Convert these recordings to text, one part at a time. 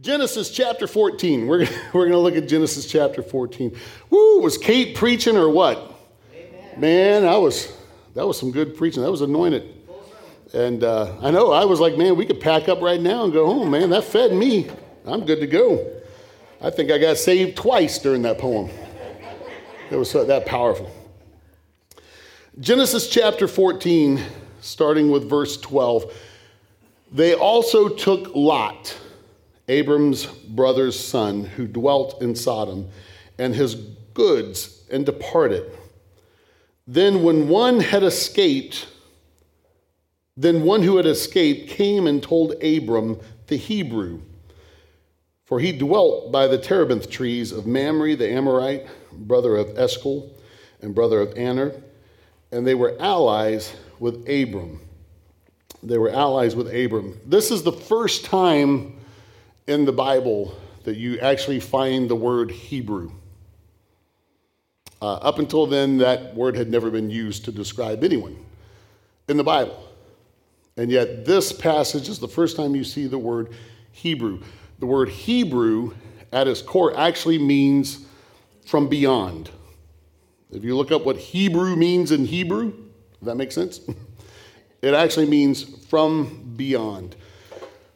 Genesis chapter 14. We're, we're going to look at Genesis chapter 14. Woo, was Kate preaching or what? Amen. Man, I was, that was some good preaching. That was anointed. And uh, I know, I was like, man, we could pack up right now and go home, man. That fed me. I'm good to go. I think I got saved twice during that poem. It was that powerful. Genesis chapter 14, starting with verse 12. They also took Lot Abram's brother's son, who dwelt in Sodom, and his goods, and departed. Then, when one had escaped, then one who had escaped came and told Abram the Hebrew, for he dwelt by the terebinth trees of Mamre the Amorite, brother of Eshcol, and brother of Aner, and they were allies with Abram. They were allies with Abram. This is the first time in the Bible that you actually find the word Hebrew. Uh, up until then, that word had never been used to describe anyone in the Bible. And yet, this passage is the first time you see the word Hebrew. The word Hebrew, at its core, actually means from beyond. If you look up what Hebrew means in Hebrew, that make sense? it actually means from beyond.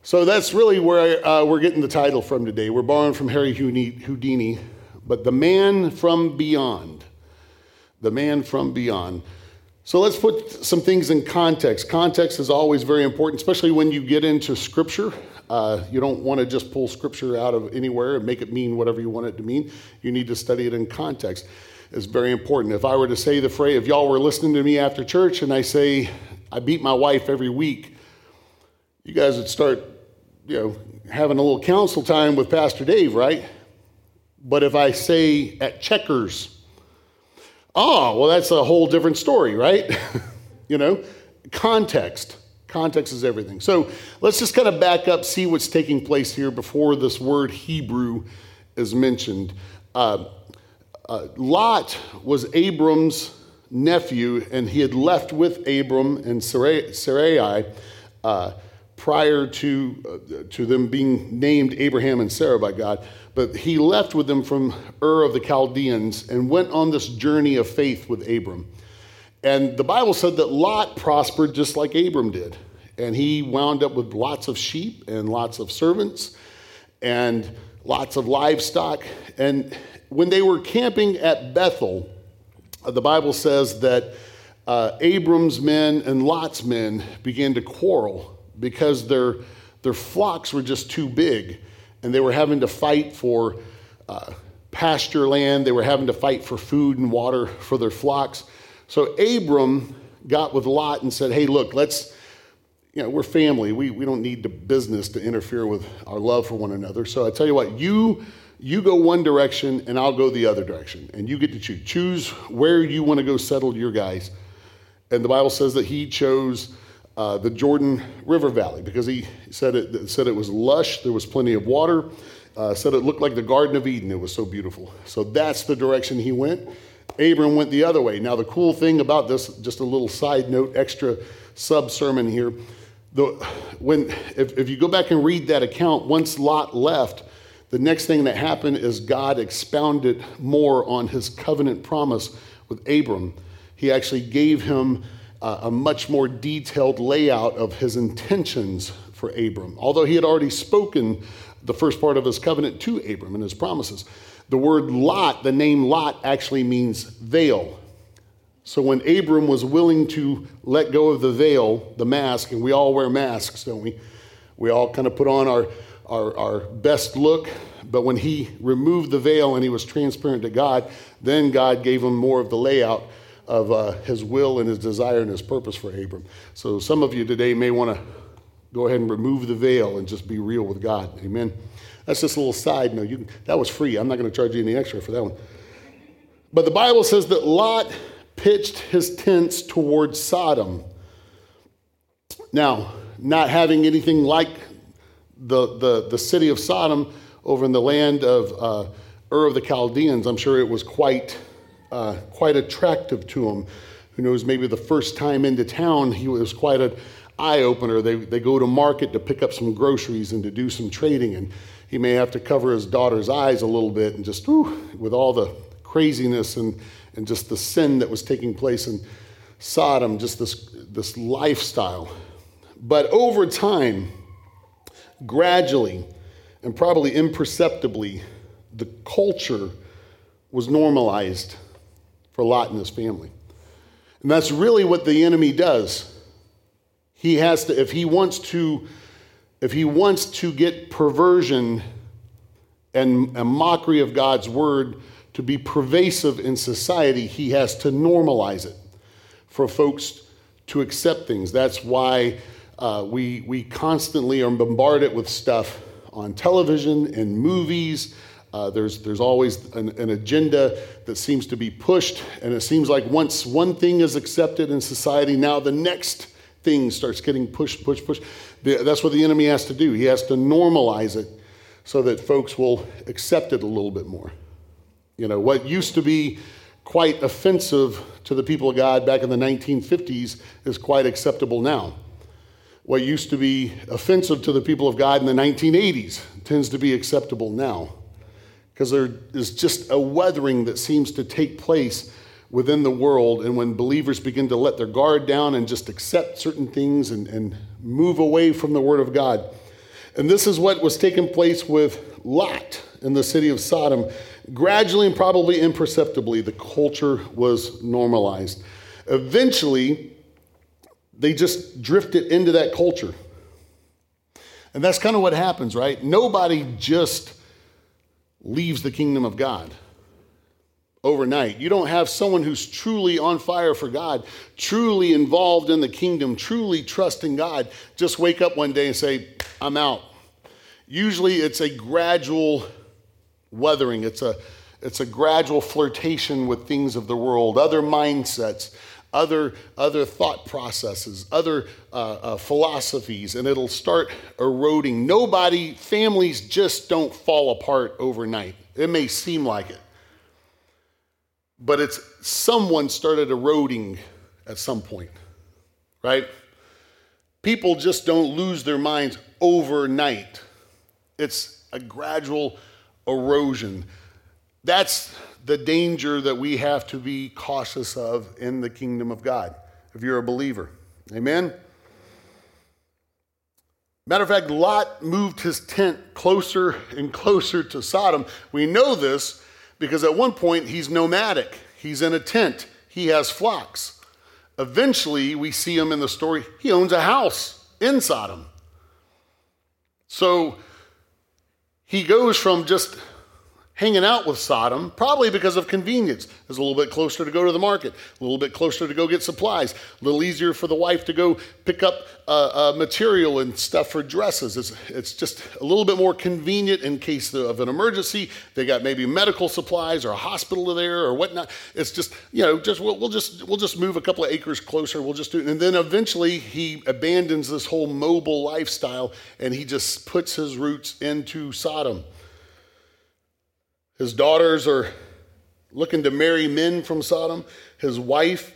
So that's really where uh, we're getting the title from today. We're borrowing from Harry Houdini, but the man from beyond. The man from beyond. So let's put some things in context. Context is always very important, especially when you get into scripture. Uh, you don't want to just pull scripture out of anywhere and make it mean whatever you want it to mean. You need to study it in context. It's very important. If I were to say the phrase, if y'all were listening to me after church and I say, I beat my wife every week, you guys would start you know, having a little council time with Pastor Dave, right? But if I say at checkers, oh, well, that's a whole different story, right? you know, context. Context is everything. So let's just kind of back up, see what's taking place here before this word Hebrew is mentioned. Uh, uh, Lot was Abram's nephew, and he had left with Abram and Sarai. Sarai uh, prior to, uh, to them being named Abraham and Sarah by God. But he left with them from Ur of the Chaldeans and went on this journey of faith with Abram. And the Bible said that Lot prospered just like Abram did. And he wound up with lots of sheep and lots of servants and lots of livestock. And when they were camping at Bethel, uh, the Bible says that uh, Abram's men and Lot's men began to quarrel because their, their flocks were just too big and they were having to fight for uh, pasture land. They were having to fight for food and water for their flocks. So Abram got with Lot and said, Hey, look, let's, you know, we're family. We, we don't need the business to interfere with our love for one another. So I tell you what, you, you go one direction and I'll go the other direction. And you get to choose. Choose where you want to go settle your guys. And the Bible says that he chose uh, the Jordan River Valley because he said it, said it was lush, there was plenty of water, uh, said it looked like the Garden of Eden, it was so beautiful. So that's the direction he went. Abram went the other way. Now, the cool thing about this, just a little side note, extra sub sermon here. The, when, if, if you go back and read that account, once Lot left, the next thing that happened is God expounded more on his covenant promise with Abram. He actually gave him a much more detailed layout of his intentions for Abram. Although he had already spoken the first part of his covenant to Abram and his promises. The word Lot, the name Lot, actually means veil. So when Abram was willing to let go of the veil, the mask, and we all wear masks, don't we? We all kind of put on our, our, our best look, but when he removed the veil and he was transparent to God, then God gave him more of the layout of uh, his will and his desire and his purpose for Abram. So some of you today may want to go ahead and remove the veil and just be real with God. Amen. That's just a little side note. You, that was free. I'm not going to charge you any extra for that one. But the Bible says that Lot pitched his tents towards Sodom. Now, not having anything like the, the, the city of Sodom over in the land of uh, Ur of the Chaldeans, I'm sure it was quite uh, quite attractive to him. Who knows, maybe the first time into town, he was quite an eye opener. They, they go to market to pick up some groceries and to do some trading. And he may have to cover his daughter's eyes a little bit and just, whew, with all the craziness and, and just the sin that was taking place in Sodom, just this, this lifestyle. But over time, gradually, and probably imperceptibly, the culture was normalized for Lot and his family. And that's really what the enemy does. He has to, if he wants to, if he wants to get perversion and a mockery of God's word to be pervasive in society, he has to normalize it for folks to accept things. That's why uh, we, we constantly are bombarded with stuff on television and movies. Uh, there's, there's always an, an, agenda that seems to be pushed, and it seems like once one thing is accepted in society, now the next thing starts getting pushed, pushed, pushed. The, that's what the enemy has to do. He has to normalize it so that folks will accept it a little bit more. You know, what used to be quite offensive to the people of God back in the 1950s is quite acceptable now what used to be offensive to the people of God in the 1980s tends to be acceptable now. Because there is just a weathering that seems to take place within the world. And when believers begin to let their guard down and just accept certain things and, and move away from the Word of God. And this is what was taking place with Lot in the city of Sodom. Gradually and probably imperceptibly, the culture was normalized. Eventually, they just drifted into that culture. And that's kind of what happens, right? Nobody just leaves the kingdom of God overnight. You don't have someone who's truly on fire for God, truly involved in the kingdom, truly trusting God, just wake up one day and say, I'm out. Usually it's a gradual weathering, it's a, it's a gradual flirtation with things of the world, other mindsets, other, other thought processes, other uh, uh, philosophies, and it'll start eroding. Nobody, families just don't fall apart overnight. It may seem like it, but it's someone started eroding at some point, right? People just don't lose their minds overnight. It's a gradual erosion. That's the danger that we have to be cautious of in the kingdom of God if you're a believer. Amen? Matter of fact, Lot moved his tent closer and closer to Sodom. We know this because at one point he's nomadic, he's in a tent, he has flocks. Eventually, we see him in the story, he owns a house in Sodom. So he goes from just hanging out with Sodom, probably because of convenience. It's a little bit closer to go to the market, a little bit closer to go get supplies, a little easier for the wife to go pick up uh, uh, material and stuff for dresses. It's, it's just a little bit more convenient in case of an emergency. They got maybe medical supplies or a hospital there or whatnot. It's just, you know, just we'll, we'll just we'll just move a couple of acres closer. We'll just do it. And then eventually he abandons this whole mobile lifestyle and he just puts his roots into Sodom. His daughters are looking to marry men from Sodom. His wife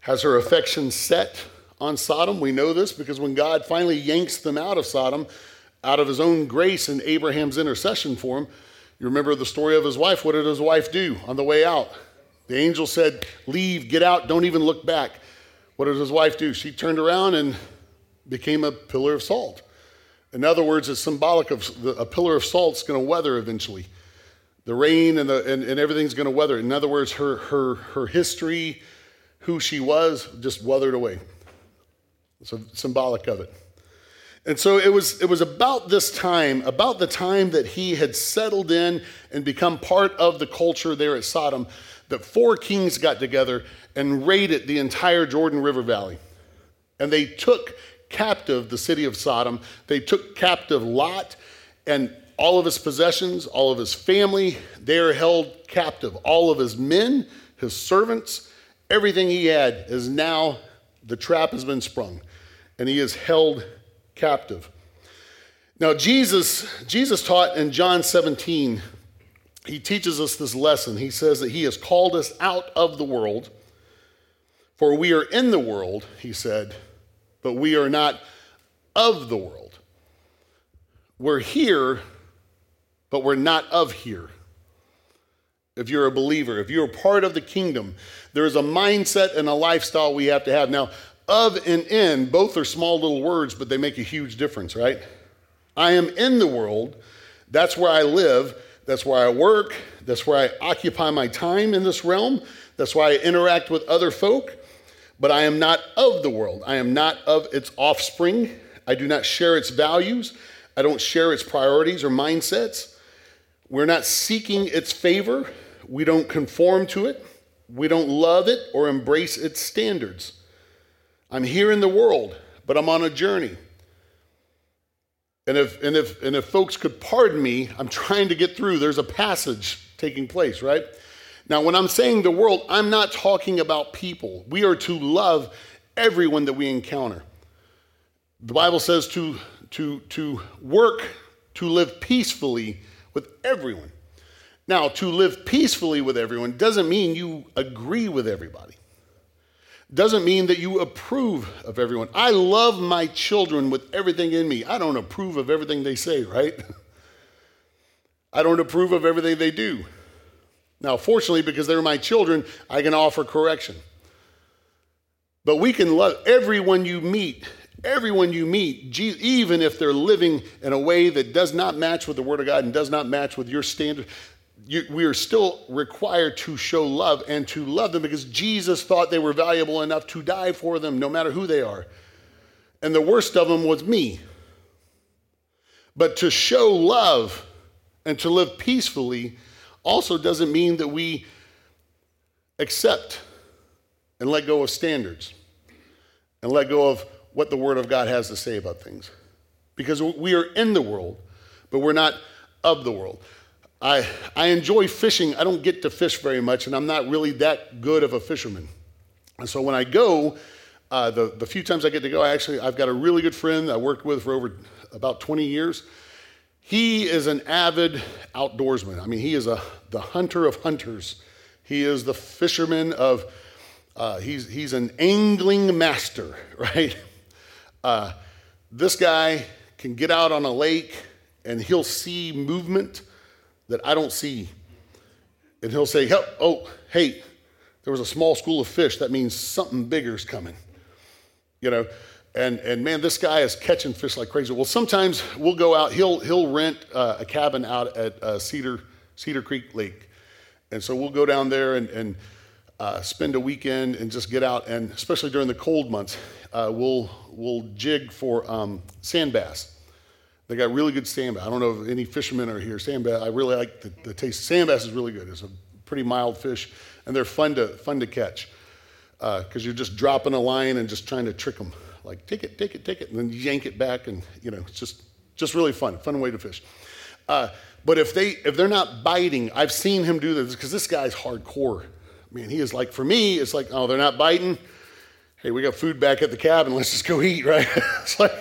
has her affection set on Sodom. We know this because when God finally yanks them out of Sodom, out of his own grace and Abraham's intercession for him, you remember the story of his wife. What did his wife do on the way out? The angel said, Leave, get out, don't even look back. What did his wife do? She turned around and became a pillar of salt. In other words, it's symbolic of a pillar of salt is going to weather eventually the rain and, the, and, and everything's going to weather. In other words, her, her, her history, who she was, just weathered away. A, symbolic of it. And so it was, it was about this time, about the time that he had settled in and become part of the culture there at Sodom, that four kings got together and raided the entire Jordan River Valley. And they took captive the city of Sodom. They took captive Lot and all of his possessions, all of his family, they are held captive. All of his men, his servants, everything he had is now, the trap has been sprung, and he is held captive. Now, Jesus, Jesus taught in John 17, he teaches us this lesson. He says that he has called us out of the world, for we are in the world, he said, but we are not of the world. We're here but we're not of here. If you're a believer, if you're part of the kingdom, there is a mindset and a lifestyle we have to have. Now, of and in, both are small little words, but they make a huge difference, right? I am in the world. That's where I live. That's where I work. That's where I occupy my time in this realm. That's why I interact with other folk. But I am not of the world. I am not of its offspring. I do not share its values. I don't share its priorities or mindsets. We're not seeking its favor. We don't conform to it. We don't love it or embrace its standards. I'm here in the world, but I'm on a journey. And if, and, if, and if folks could pardon me, I'm trying to get through. There's a passage taking place, right? Now, when I'm saying the world, I'm not talking about people. We are to love everyone that we encounter. The Bible says to, to, to work, to live peacefully with everyone. Now, to live peacefully with everyone doesn't mean you agree with everybody. Doesn't mean that you approve of everyone. I love my children with everything in me. I don't approve of everything they say, right? I don't approve of everything they do. Now, fortunately, because they're my children, I can offer correction. But we can love everyone you meet Everyone you meet, even if they're living in a way that does not match with the Word of God and does not match with your standard, you, we are still required to show love and to love them because Jesus thought they were valuable enough to die for them, no matter who they are. And the worst of them was me. But to show love and to live peacefully also doesn't mean that we accept and let go of standards and let go of what the Word of God has to say about things. Because we are in the world, but we're not of the world. I, I enjoy fishing. I don't get to fish very much, and I'm not really that good of a fisherman. And so when I go, uh, the, the few times I get to go, I actually, I've got a really good friend I worked with for over about 20 years. He is an avid outdoorsman. I mean, he is a, the hunter of hunters. He is the fisherman of, uh, he's, he's an angling master, right? Uh, this guy can get out on a lake and he'll see movement that I don't see. And he'll say, Oh, hey, there was a small school of fish. That means something bigger is coming. You know, and, and man, this guy is catching fish like crazy. Well, sometimes we'll go out, he'll, he'll rent uh, a cabin out at uh, Cedar, Cedar Creek Lake. And so we'll go down there and, and uh, spend a weekend and just get out. And especially during the cold months, uh, we'll, we'll jig for um, sand bass. They got really good sand bass. I don't know if any fishermen are here. Sand bass, I really like the, the taste. Sand bass is really good. It's a pretty mild fish, and they're fun to, fun to catch because uh, you're just dropping a line and just trying to trick them. Like, take it, take it, take it, and then yank it back, and you know, it's just, just really fun, fun way to fish. Uh, but if they if they're not biting, I've seen him do this because this guy's hardcore. Man, he is like for me, it's like, oh, they're not biting hey, we got food back at the cabin, let's just go eat, right? it's like,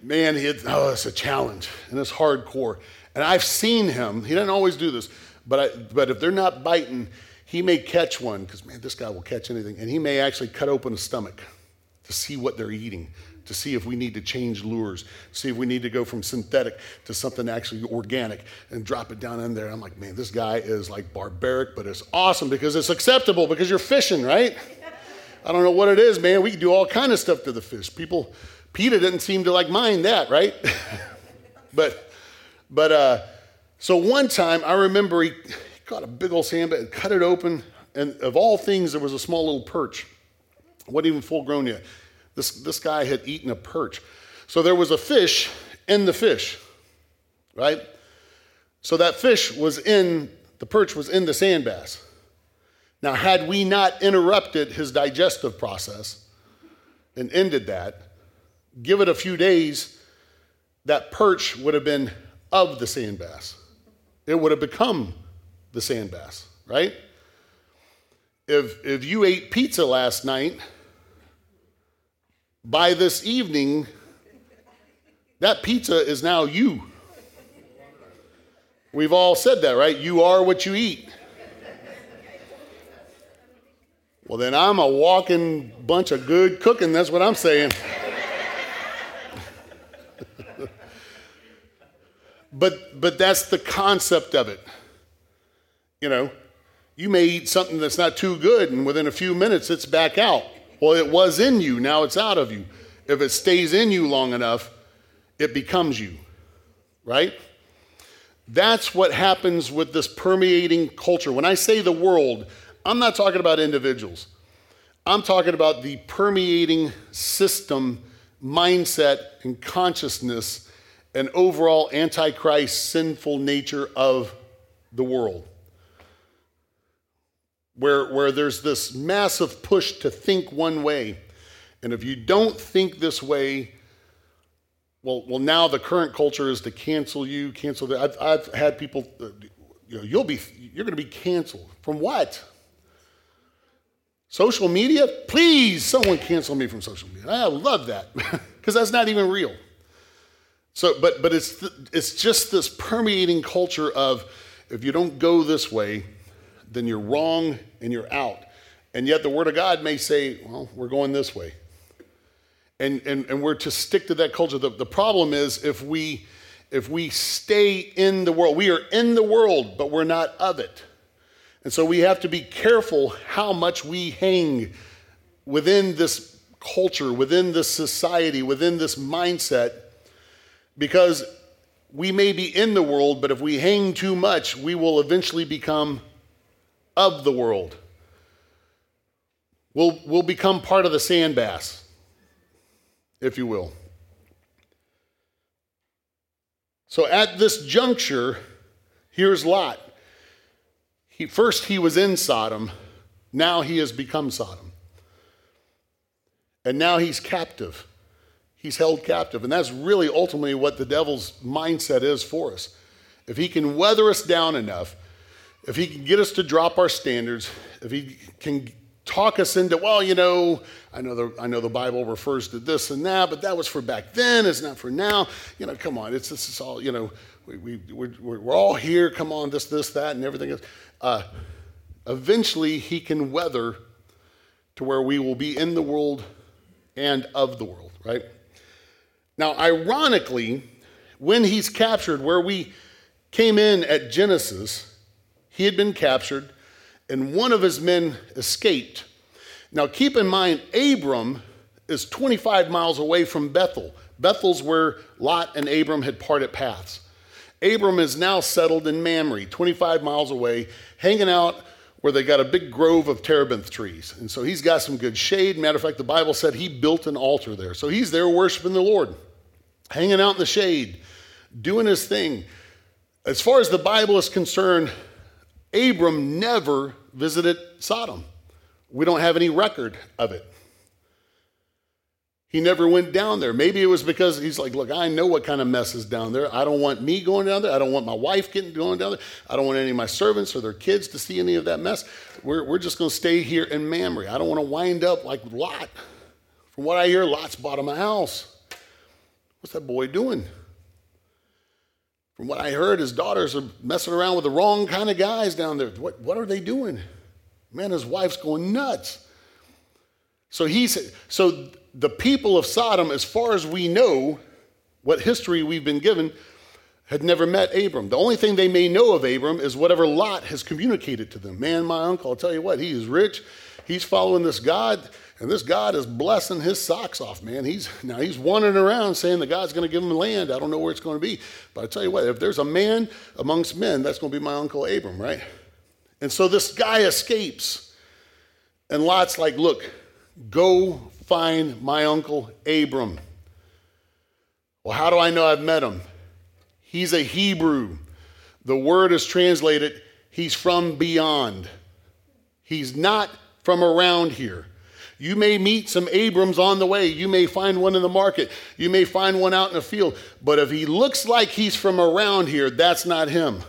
man, had, oh, it's a challenge and it's hardcore. And I've seen him, he doesn't always do this, but, I, but if they're not biting, he may catch one, because man, this guy will catch anything, and he may actually cut open a stomach to see what they're eating, to see if we need to change lures, see if we need to go from synthetic to something actually organic and drop it down in there. I'm like, man, this guy is like barbaric, but it's awesome because it's acceptable because you're fishing, right? I don't know what it is, man. We can do all kind of stuff to the fish. People, PETA didn't seem to like mind that, right? but, but, uh, so one time I remember he, he caught a big old sand bass, and cut it open, and of all things, there was a small little perch. wasn't even full grown yet. This, this guy had eaten a perch. So there was a fish in the fish, right? So that fish was in, the perch was in the sand bass. Now, had we not interrupted his digestive process and ended that, give it a few days, that perch would have been of the sand bass. It would have become the sand bass, right? If, if you ate pizza last night, by this evening, that pizza is now you. We've all said that, right? You are what you eat. Well, then I'm a walking bunch of good cooking. That's what I'm saying. But but that's the concept of it. You know, you may eat something that's not too good, and within a few minutes it's back out. Well, it was in you, now it's out of you. If it stays in you long enough, it becomes you, right? That's what happens with this permeating culture. When I say the world, I'm not talking about individuals. I'm talking about the permeating system, mindset, and consciousness and overall antichrist sinful nature of the world. Where, where there's this massive push to think one way. And if you don't think this way, well, well, now the current culture is to cancel you, cancel that. I've, I've had people, uh, you know, you'll be, you're going to be canceled from what? Social media? Please, someone cancel me from social media. I love that because that's not even real. So, but but it's th- it's just this permeating culture of if you don't go this way, then you're wrong and you're out. And yet the Word of God may say, well, we're going this way. And and, and we're to stick to that culture. The, the problem is if we if we stay in the world, we are in the world, but we're not of it. And so we have to be careful how much we hang within this culture, within this society, within this mindset, because we may be in the world, but if we hang too much, we will eventually become of the world. We'll, we'll become part of the sand bass, if you will. So at this juncture, here's Lot. He, first, he was in Sodom. Now he has become Sodom. And now he's captive. He's held captive. And that's really ultimately what the devil's mindset is for us. If he can weather us down enough, if he can get us to drop our standards, if he can talk us into, well, you know, I know the, I know the Bible refers to this and that, but that was for back then, it's not for now. You know, come on, it's, this is all, you know, we, we, we're, we're all here, come on, this, this, that, and everything else uh, eventually he can weather to where we will be in the world and of the world, right? Now, ironically, when he's captured, where we came in at Genesis, he had been captured and one of his men escaped. Now, keep in mind, Abram is 25 miles away from Bethel. Bethel's where Lot and Abram had parted paths. Abram is now settled in Mamre, 25 miles away, hanging out where they got a big grove of terebinth trees. And so he's got some good shade. Matter of fact, the Bible said he built an altar there. So he's there worshiping the Lord, hanging out in the shade, doing his thing. As far as the Bible is concerned, Abram never visited Sodom. We don't have any record of it. He never went down there. Maybe it was because he's like, look, I know what kind of mess is down there. I don't want me going down there. I don't want my wife getting going down there. I don't want any of my servants or their kids to see any of that mess. We're, we're just going to stay here in Mamre. I don't want to wind up like Lot. From what I hear, Lot's him a house. What's that boy doing? From what I heard, his daughters are messing around with the wrong kind of guys down there. What, what are they doing? Man, his wife's going nuts. So he said, so the people of Sodom, as far as we know, what history we've been given, had never met Abram. The only thing they may know of Abram is whatever Lot has communicated to them. Man, my uncle, I'll tell you what, he is rich. He's following this God, and this God is blessing his socks off, man. He's now he's wandering around saying that God's going to give him land. I don't know where it's going to be. But I tell you what, if there's a man amongst men, that's going to be my uncle Abram, right? And so this guy escapes. And Lot's like, look, go find my uncle Abram. Well, how do I know I've met him? He's a Hebrew. The word is translated, he's from beyond. He's not from around here. You may meet some Abrams on the way. You may find one in the market. You may find one out in the field. But if he looks like he's from around here, that's not him.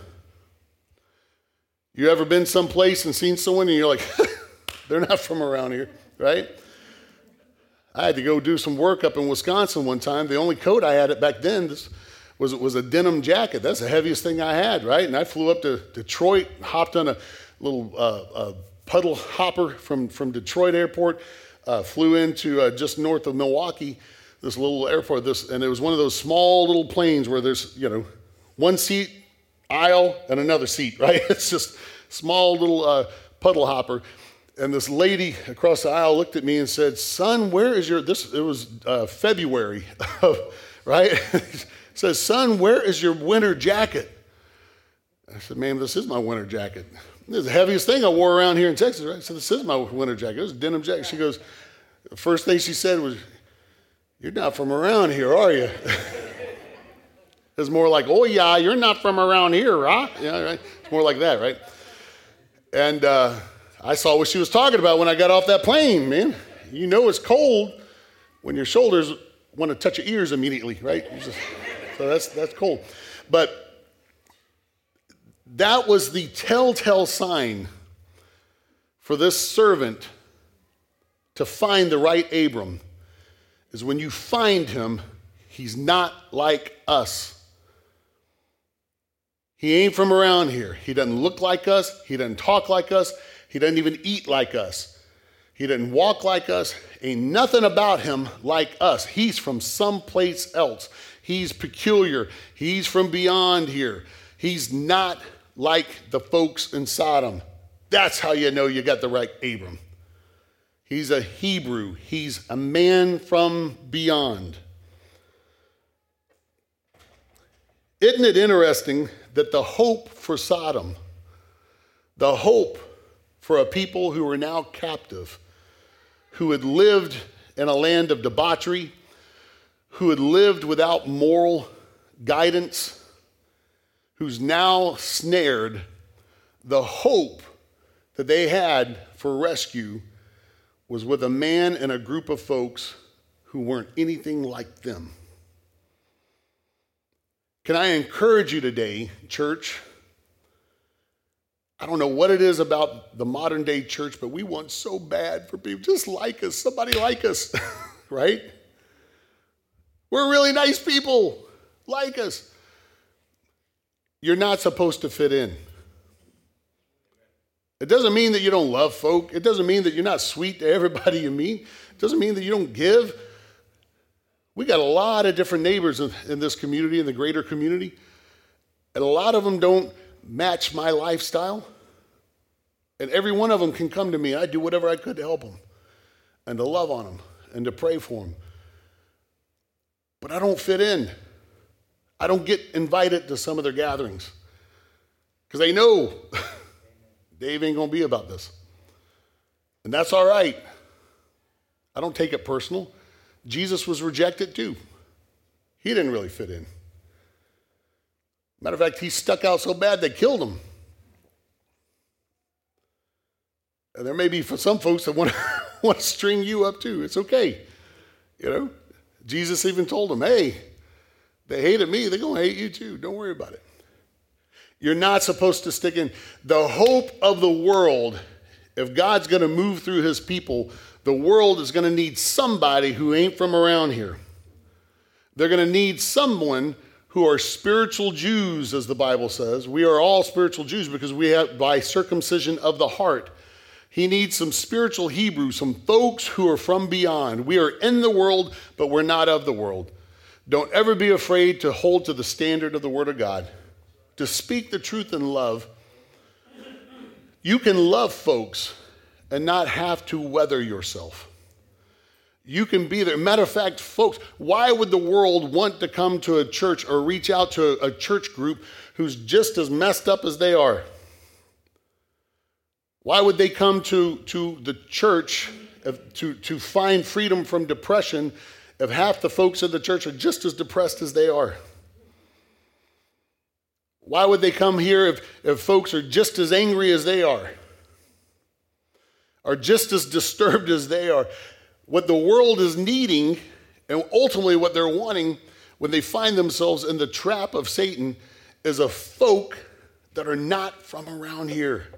You ever been someplace and seen someone and you're like, they're not from around here, right? I had to go do some work up in Wisconsin one time. The only coat I had back then was, was a denim jacket. That's the heaviest thing I had, right? And I flew up to Detroit, hopped on a little uh, puddle hopper from, from Detroit Airport, uh, flew into uh, just north of Milwaukee, this little airport. This, and it was one of those small little planes where there's, you know, one seat aisle and another seat, right? It's just small little uh, puddle hopper. And this lady across the aisle looked at me and said, "Son, where is your this?" It was uh, February, right? says, "Son, where is your winter jacket?" I said, "Ma'am, this is my winter jacket. This is the heaviest thing I wore around here in Texas, right?" So this is my winter jacket. It was a denim jacket. She goes, the first thing she said was, "You're not from around here, are you?" it's more like, "Oh yeah, you're not from around here, right?" Yeah, right. It's more like that, right? And uh, I saw what she was talking about when I got off that plane, man. You know it's cold when your shoulders want to touch your ears immediately, right? Just, so that's, that's cold. But that was the telltale sign for this servant to find the right Abram is when you find him, he's not like us. He ain't from around here. He doesn't look like us. He doesn't talk like us. He doesn't even eat like us. He doesn't walk like us. Ain't nothing about him like us. He's from someplace else. He's peculiar. He's from beyond here. He's not like the folks in Sodom. That's how you know you got the right Abram. He's a Hebrew, he's a man from beyond. Isn't it interesting that the hope for Sodom, the hope for a people who were now captive, who had lived in a land of debauchery, who had lived without moral guidance, who's now snared, the hope that they had for rescue was with a man and a group of folks who weren't anything like them. Can I encourage you today, church? I don't know what it is about the modern day church, but we want so bad for people just like us, somebody like us, right? We're really nice people, like us. You're not supposed to fit in. It doesn't mean that you don't love folk. It doesn't mean that you're not sweet to everybody you meet. It doesn't mean that you don't give. We got a lot of different neighbors in, this community, in the greater community, and a lot of them don't match my lifestyle. And every one of them can come to me. I do whatever I could to help them and to love on them and to pray for them. But I don't fit in. I don't get invited to some of their gatherings because they know Dave ain't going to be about this. And that's all right. I don't take it personal. Jesus was rejected too. He didn't really fit in. Matter of fact, he stuck out so bad they killed him. And there may be for some folks that want to, want to string you up too. It's okay. You know, Jesus even told them, hey, they hated me, they're going to hate you too. Don't worry about it. You're not supposed to stick in. The hope of the world, if God's going to move through his people, the world is going to need somebody who ain't from around here. They're going to need someone who are spiritual Jews, as the Bible says. We are all spiritual Jews because we have by circumcision of the heart. He needs some spiritual Hebrews, some folks who are from beyond. We are in the world, but we're not of the world. Don't ever be afraid to hold to the standard of the Word of God, to speak the truth in love. You can love folks and not have to weather yourself. You can be there. Matter of fact, folks, why would the world want to come to a church or reach out to a church group who's just as messed up as they are? Why would they come to, to the church to, to find freedom from depression if half the folks in the church are just as depressed as they are? Why would they come here if, if folks are just as angry as they are? are just as disturbed as they are. What the world is needing, and ultimately what they're wanting when they find themselves in the trap of Satan, is a folk that are not from around here.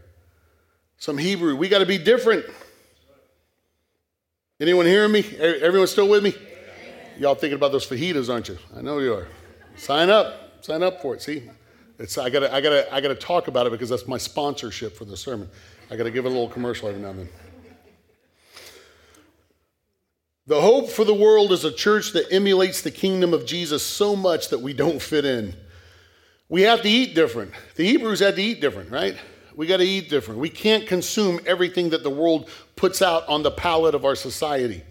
Some Hebrew. We got to be different. Anyone hearing me? Everyone still with me? Y'all thinking about those fajitas, aren't you? I know you are. Sign up. Sign up for it. See, it's, I gotta, I gotta, I gotta talk about it because that's my sponsorship for the sermon. I got to give it a little commercial every now and then. The hope for the world is a church that emulates the kingdom of Jesus so much that we don't fit in. We have to eat different. The Hebrews had to eat different, right? We got to eat different. We can't consume everything that the world puts out on the palate of our society.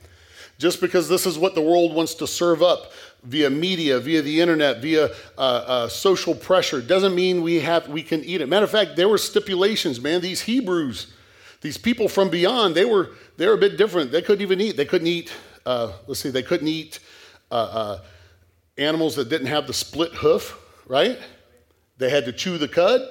Just because this is what the world wants to serve up via media, via the internet, via uh, uh, social pressure, doesn't mean we have we can eat it. Matter of fact, there were stipulations, man. These Hebrews, these people from beyond, they were they were a bit different. They couldn't even eat. They couldn't eat. Uh, let's see, they couldn't eat uh, uh, animals that didn't have the split hoof, right? They had to chew the cud.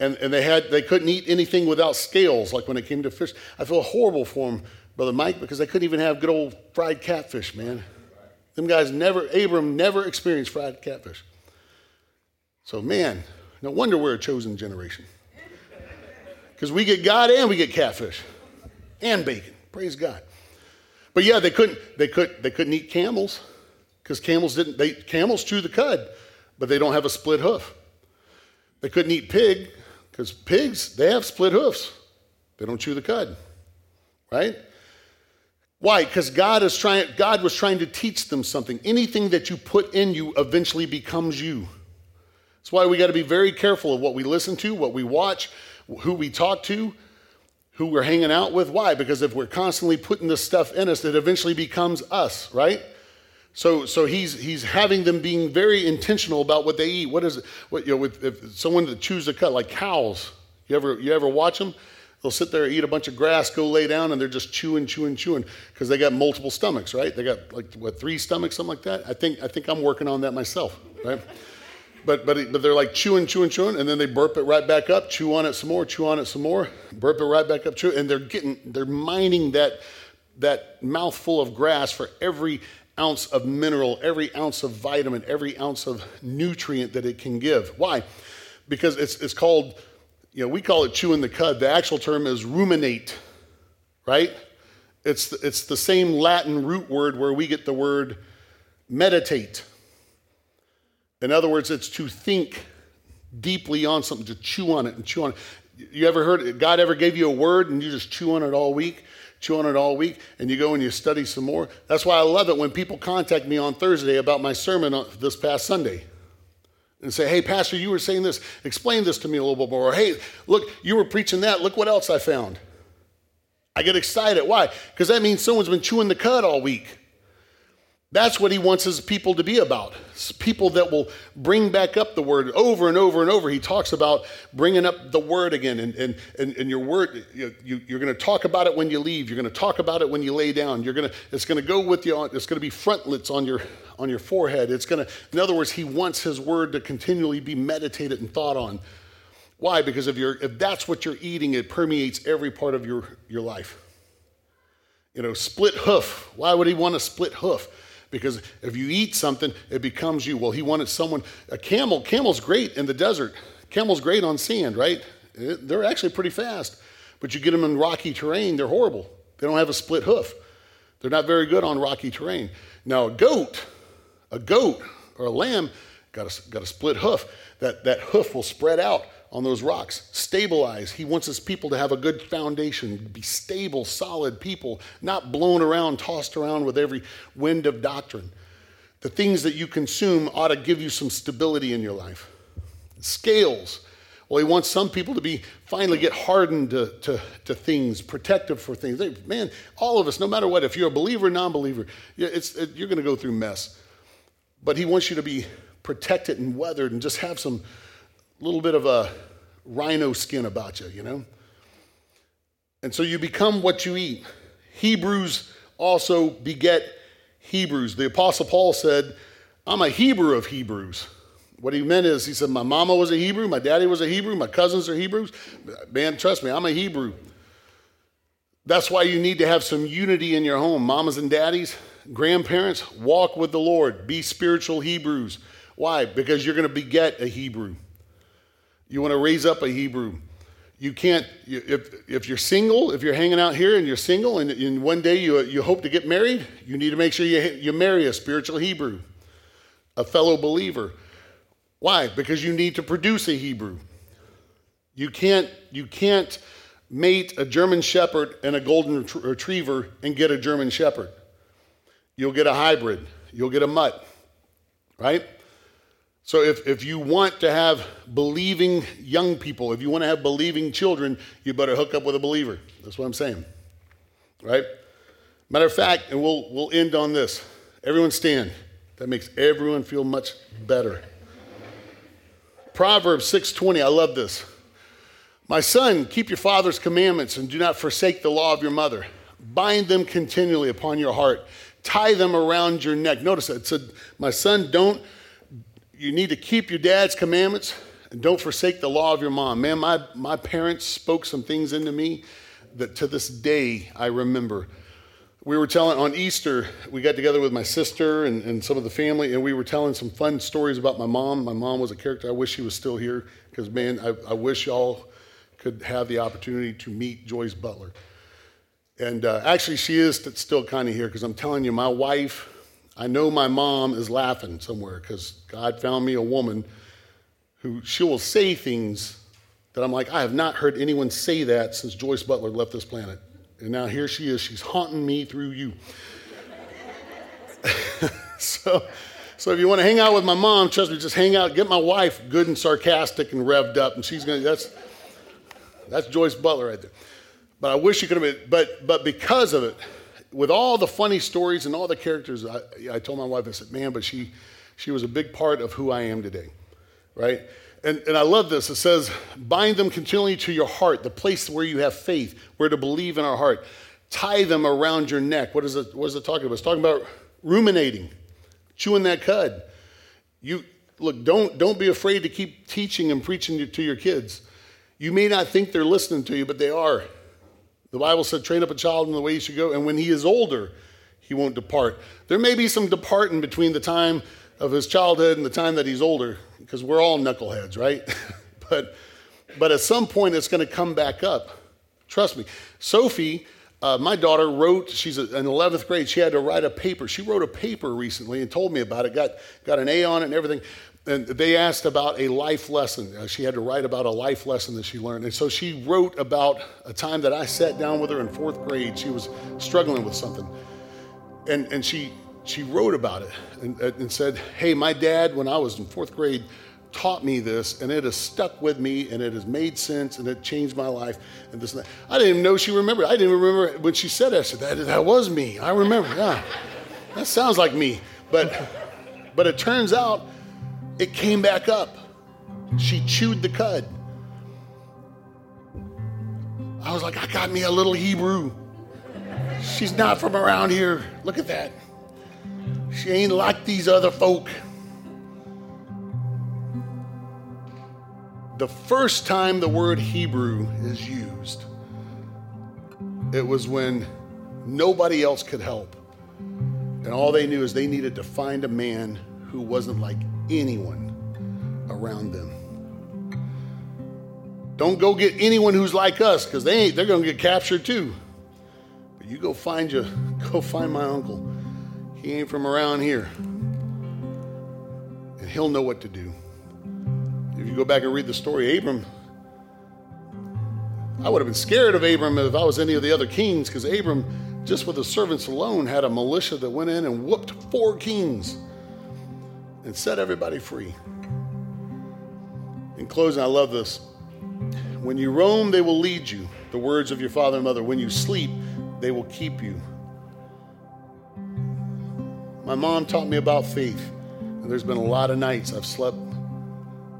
And, and they, had, they couldn't eat anything without scales, like when it came to fish. I feel horrible for them, Brother Mike, because they couldn't even have good old fried catfish, man. Them guys never, Abram never experienced fried catfish. So, man, no wonder we're a chosen generation. Because we get God and we get catfish and bacon. Praise God. But yeah, they couldn't, they could, they couldn't eat camels because camels didn't, they, camels chew the cud, but they don't have a split hoof. They couldn't eat pig because pigs, they have split hoofs. They don't chew the cud, right? Why? Because God is trying, God was trying to teach them something. Anything that you put in you eventually becomes you. That's why we got to be very careful of what we listen to, what we watch, who we talk to, who we're hanging out with. Why? Because if we're constantly putting this stuff in us, it eventually becomes us, right? So, so he's, he's having them being very intentional about what they eat. What is it? What, you know, with, if someone that chews a cud, like cows, you ever, you ever watch them? They'll sit there, eat a bunch of grass, go lay down, and they're just chewing, chewing, chewing because they got multiple stomachs, right? They got like what three stomachs, something like that. I think I think I'm working on that myself, right? but but but they're like chewing, chewing, chewing, and then they burp it right back up, chew on it some more, chew on it some more, burp it right back up, chew, and they're getting they're mining that that mouthful of grass for every ounce of mineral, every ounce of vitamin, every ounce of nutrient that it can give. Why? Because it's, it's called, you know, we call it chewing the cud. The actual term is ruminate, right? It's, it's the same Latin root word where we get the word meditate. In other words, it's to think deeply on something, to chew on it and chew on it. You ever heard, God ever gave you a word and you just chew on it all week? Chew on it all week, and you go and you study some more. That's why I love it when people contact me on Thursday about my sermon this past Sunday and say, hey, Pastor, you were saying this. Explain this to me a little bit more. Or, hey, look, you were preaching that. Look what else I found. I get excited. Why? Because that means someone's been chewing the cud all week. That's what he wants his people to be about. It's people that will bring back up the word over and over and over. He talks about bringing up the word again. And, and, and, and your word, you, you, you're going to talk about it when you leave. You're going to talk about it when you lay down. You're going to, it's going to go with you. On, it's going to be frontlets on your, on your forehead. It's going to, in other words, he wants his word to continually be meditated and thought on. Why? Because if, you're, if that's what you're eating, it permeates every part of your, your life. You know, split hoof. Why would he want a split hoof? Because if you eat something, it becomes you. Well, he wanted someone, a camel, camel's great in the desert. Camel's great on sand, right? Eh, they're actually pretty fast. But you get them in rocky terrain, they're horrible. They don't have a split hoof. They're not very good on rocky terrain. Now, a goat, a goat or a lamb got a, got a split hoof. That, that hoof will spread out on those rocks. Stabilize. He wants his people to have a good foundation, be stable, solid people, not blown around, tossed around with every wind of doctrine. The things that you consume ought to give you some stability in your life. Scales. Well, he wants some people to be finally get hardened to, to, to things, protective for things. They, man, all of us, no matter what, if you're a believer non believer, it, you're going to go through mess. But he wants you to be protected and weathered and just have some little bit of a rhino skin about you, you know? And so you become what you eat. Hebrews also beget Hebrews. The Apostle Paul said, I'm a Hebrew of Hebrews. What he meant is, he said, My mama was a Hebrew, my daddy was a Hebrew, my cousins are Hebrews. Man, trust me, I'm a Hebrew. That's why you need to have some unity in your home. Mamas and daddies, grandparents, walk with the Lord. Be spiritual Hebrews. Why? Because you're going to beget a Hebrew. You want to raise up a Hebrew. You can't, if, if you're single, if you're hanging out here and you're single and, and one day you, you hope to get married, you need to make sure you, you marry a spiritual Hebrew, a fellow believer. Why? Because you need to produce a Hebrew. You can't, you can't mate a German Shepherd and a Golden Retriever and get a German Shepherd. You'll get a hybrid, you'll get a mutt, right? So if, if you want to have believing young people, if you want to have believing children, you better hook up with a believer. That's what I'm saying. Right? Matter of fact, and we'll, we'll end on this. Everyone stand. That makes everyone feel much better. Proverbs 6:20, I love this. My son, keep your father's commandments and do not forsake the law of your mother. Bind them continually upon your heart. Tie them around your neck. Notice it said, My son, don't, you need to keep your dad's commandments and don't forsake the law of your mom. Man, my, my parents spoke some things into me that to this day I remember. We were telling on Easter, we got together with my sister and, and some of the family, and we were telling some fun stories about my mom. My mom was a character. I wish she was still here because, man, I, I wish y'all could have the opportunity to meet Joyce Butler. And uh, actually, she is still kind of here because I'm telling you, my wife, I know my mom is laughing somewhere because God found me a woman who she will say things that I'm like, I have not heard anyone say that since Joyce Butler left this planet. And now here she is, she's haunting me through you. so, so if you want to hang out with my mom, trust me, just hang out, get my wife good and sarcastic and revved up, and she's gonna that's that's Joyce Butler right there. But I wish you could have been, but but because of it, with all the funny stories and all the characters, I, I told my wife, I said, man, but she she was a big part of who I am today. Right? and, and I love this. It says, bind them continually to your heart, the place where you have faith, where to believe in our heart. Tie them around your neck. What is it, what is it talking about? It's talking about ruminating, chewing that cud. You look, don't, don't be afraid to keep teaching and preaching to your kids. You may not think they're listening to you, but they are. The Bible said, train up a child in the way he should go, and when he is older, he won't depart. There may be some departing between the time of his childhood and the time that he's older, because we're all knuckleheads, right? but, but at some point, it's going to come back up. Trust me. Sophie, uh, my daughter, wrote, she's in 11th grade, she had to write a paper. She wrote a paper recently and told me about it, got, got an A on it and everything. And they asked about a life lesson. Uh, she had to write about a life lesson that she learned. And so she wrote about a time that I sat down with her in fourth grade. She was struggling with something. And, and she, she wrote about it and, and said, Hey, my dad, when I was in fourth grade, taught me this and it has stuck with me and it has made sense and it changed my life and this and that. I didn't even know she remembered. I didn't even remember when she said that. I said, that, that was me. I remember. Yeah. That sounds like me. But but it turns out it came back up. She chewed the cud. I was like, I got me a little Hebrew. She's not from around here. Look at that. She ain't like these other folk. The first time the word Hebrew is used, it was when nobody else could help. And all they knew is they needed to find a man who wasn't like anyone around them. Don't go get anyone who's like us, because they ain't, they're gonna get captured too. But you go find you, go find my uncle. He ain't from around here. And he'll know what to do. If you go back and read the story, Abram, I would have been scared of Abram if I was any of the other kings, because Abram, just with the servants alone, had a militia that went in and whooped four kings and set everybody free. In closing, I love this. When you roam, they will lead you. The words of your father and mother. When you sleep, they will keep you. My mom taught me about faith, and there's been a lot of nights I've slept.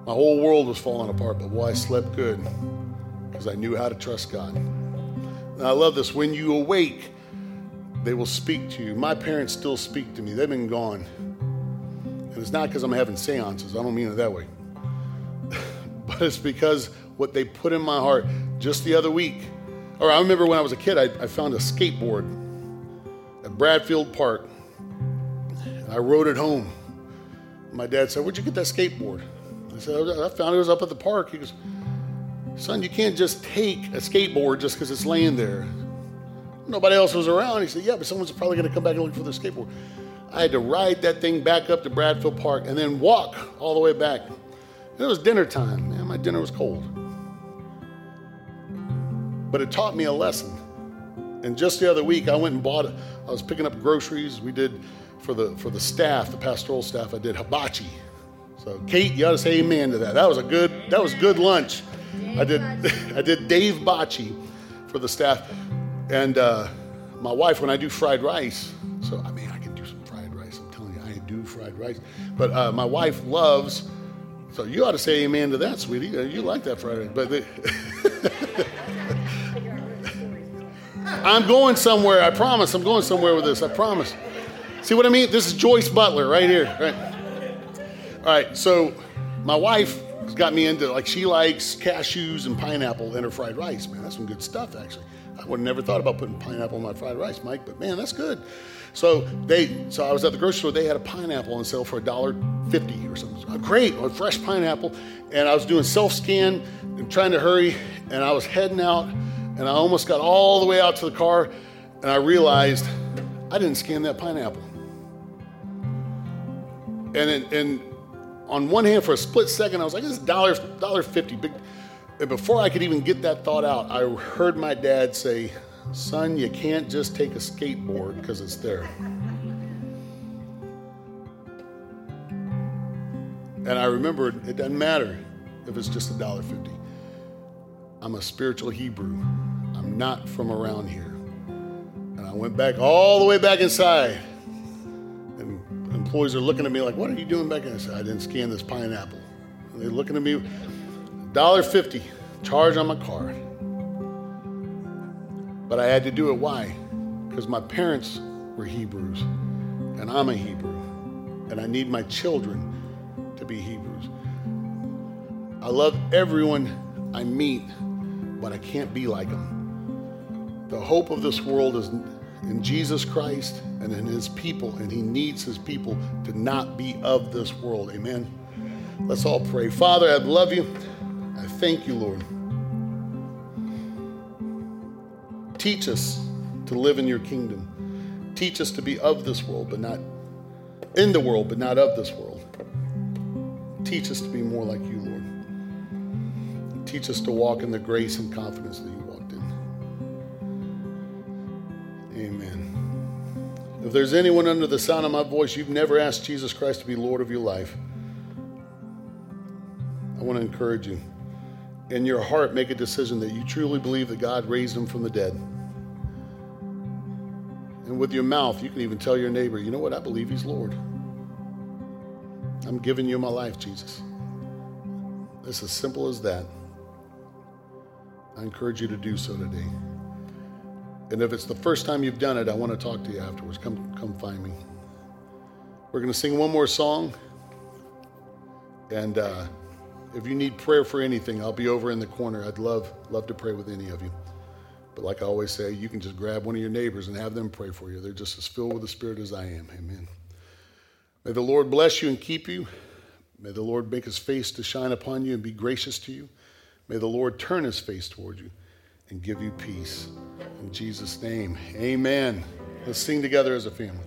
My whole world was falling apart, but boy, I slept good because I knew how to trust God. And I love this. When you awake, they will speak to you. My parents still speak to me, they've been gone. It's not because I'm having seances, I don't mean it that way. but it's because what they put in my heart just the other week. Or I remember when I was a kid, I, I found a skateboard at Bradfield Park. And I rode it home. My dad said, Where'd you get that skateboard? I said, I found it was up at the park. He goes, Son, you can't just take a skateboard just because it's laying there. Nobody else was around. He said, Yeah, but someone's probably going to come back and look for the skateboard. I had to ride that thing back up to Bradfield Park and then walk all the way back. It was dinner time. Man, my dinner was cold. But it taught me a lesson. And just the other week, I went and bought, I was picking up groceries. We did for the for the staff, the pastoral staff, I did hibachi. So Kate, you ought to say amen to that. That was a good, that was good lunch. I did, I did Dave Bocce for the staff. And uh, my wife, when I do fried rice, so I mean, rice. But uh, my wife loves, so you ought to say amen to that, sweetie. You like that fried rice. But I'm going somewhere. I promise. I'm going somewhere with this. I promise. See what I mean? This is Joyce Butler right here. Right? All right. So my wife has got me into like she likes cashews and pineapple in her fried rice. Man, that's some good stuff actually. I would have never thought about putting pineapple in my fried rice, Mike, but man, that's good. So they, so I was at the grocery store. They had a pineapple on sale for a dollar fifty or something. Great, a fresh pineapple. And I was doing self scan and trying to hurry, and I was heading out and I almost got all the way out to the car, and I realized I didn't scan that pineapple. And, and on one hand, for a split second, I was like, this is dollar dollar fifty. Big. And before I could even get that thought out, I heard my dad say, "Son, you can't just take a skateboard because it's there." And I remember it doesn't matter if it's just a dollar fifty. I'm a spiritual Hebrew. I'm not from around here. And I went back all the way back inside. And employees are looking at me like, what are you doing back inside? I didn't scan this pineapple. And they're looking at me, $1.50, charge on my card. But I had to do it. Why? Because my parents were Hebrews, and I'm a Hebrew. And I need my children to be Hebrews. I love everyone I meet but I can't be like them. The hope of this world is in Jesus Christ and in his people, and he needs his people to not be of this world. Amen. Let's all pray. Father, I love you. I thank you, Lord. Teach us to live in your kingdom. Teach us to be of this world, but not in the world, but not of this world. Teach us to be more like you, Lord. Teach us to walk in the grace and confidence that you walked in. Amen. If there's anyone under the sound of my voice, you've never asked Jesus Christ to be Lord of your life, I want to encourage you. In your heart, make a decision that you truly believe that God raised him from the dead. With your mouth, you can even tell your neighbor, you know what? I believe he's Lord. I'm giving you my life, Jesus. It's as simple as that. I encourage you to do so today. And if it's the first time you've done it, I want to talk to you afterwards. Come, come find me. We're going to sing one more song. And uh, if you need prayer for anything, I'll be over in the corner. I'd love, love to pray with any of you. But like I always say, you can just grab one of your neighbors and have them pray for you. They're just as filled with the Spirit as I am. Amen. May the Lord bless you and keep you. May the Lord make his face to shine upon you and be gracious to you. May the Lord turn his face toward you and give you peace. In Jesus' name, amen. Let's sing together as a family.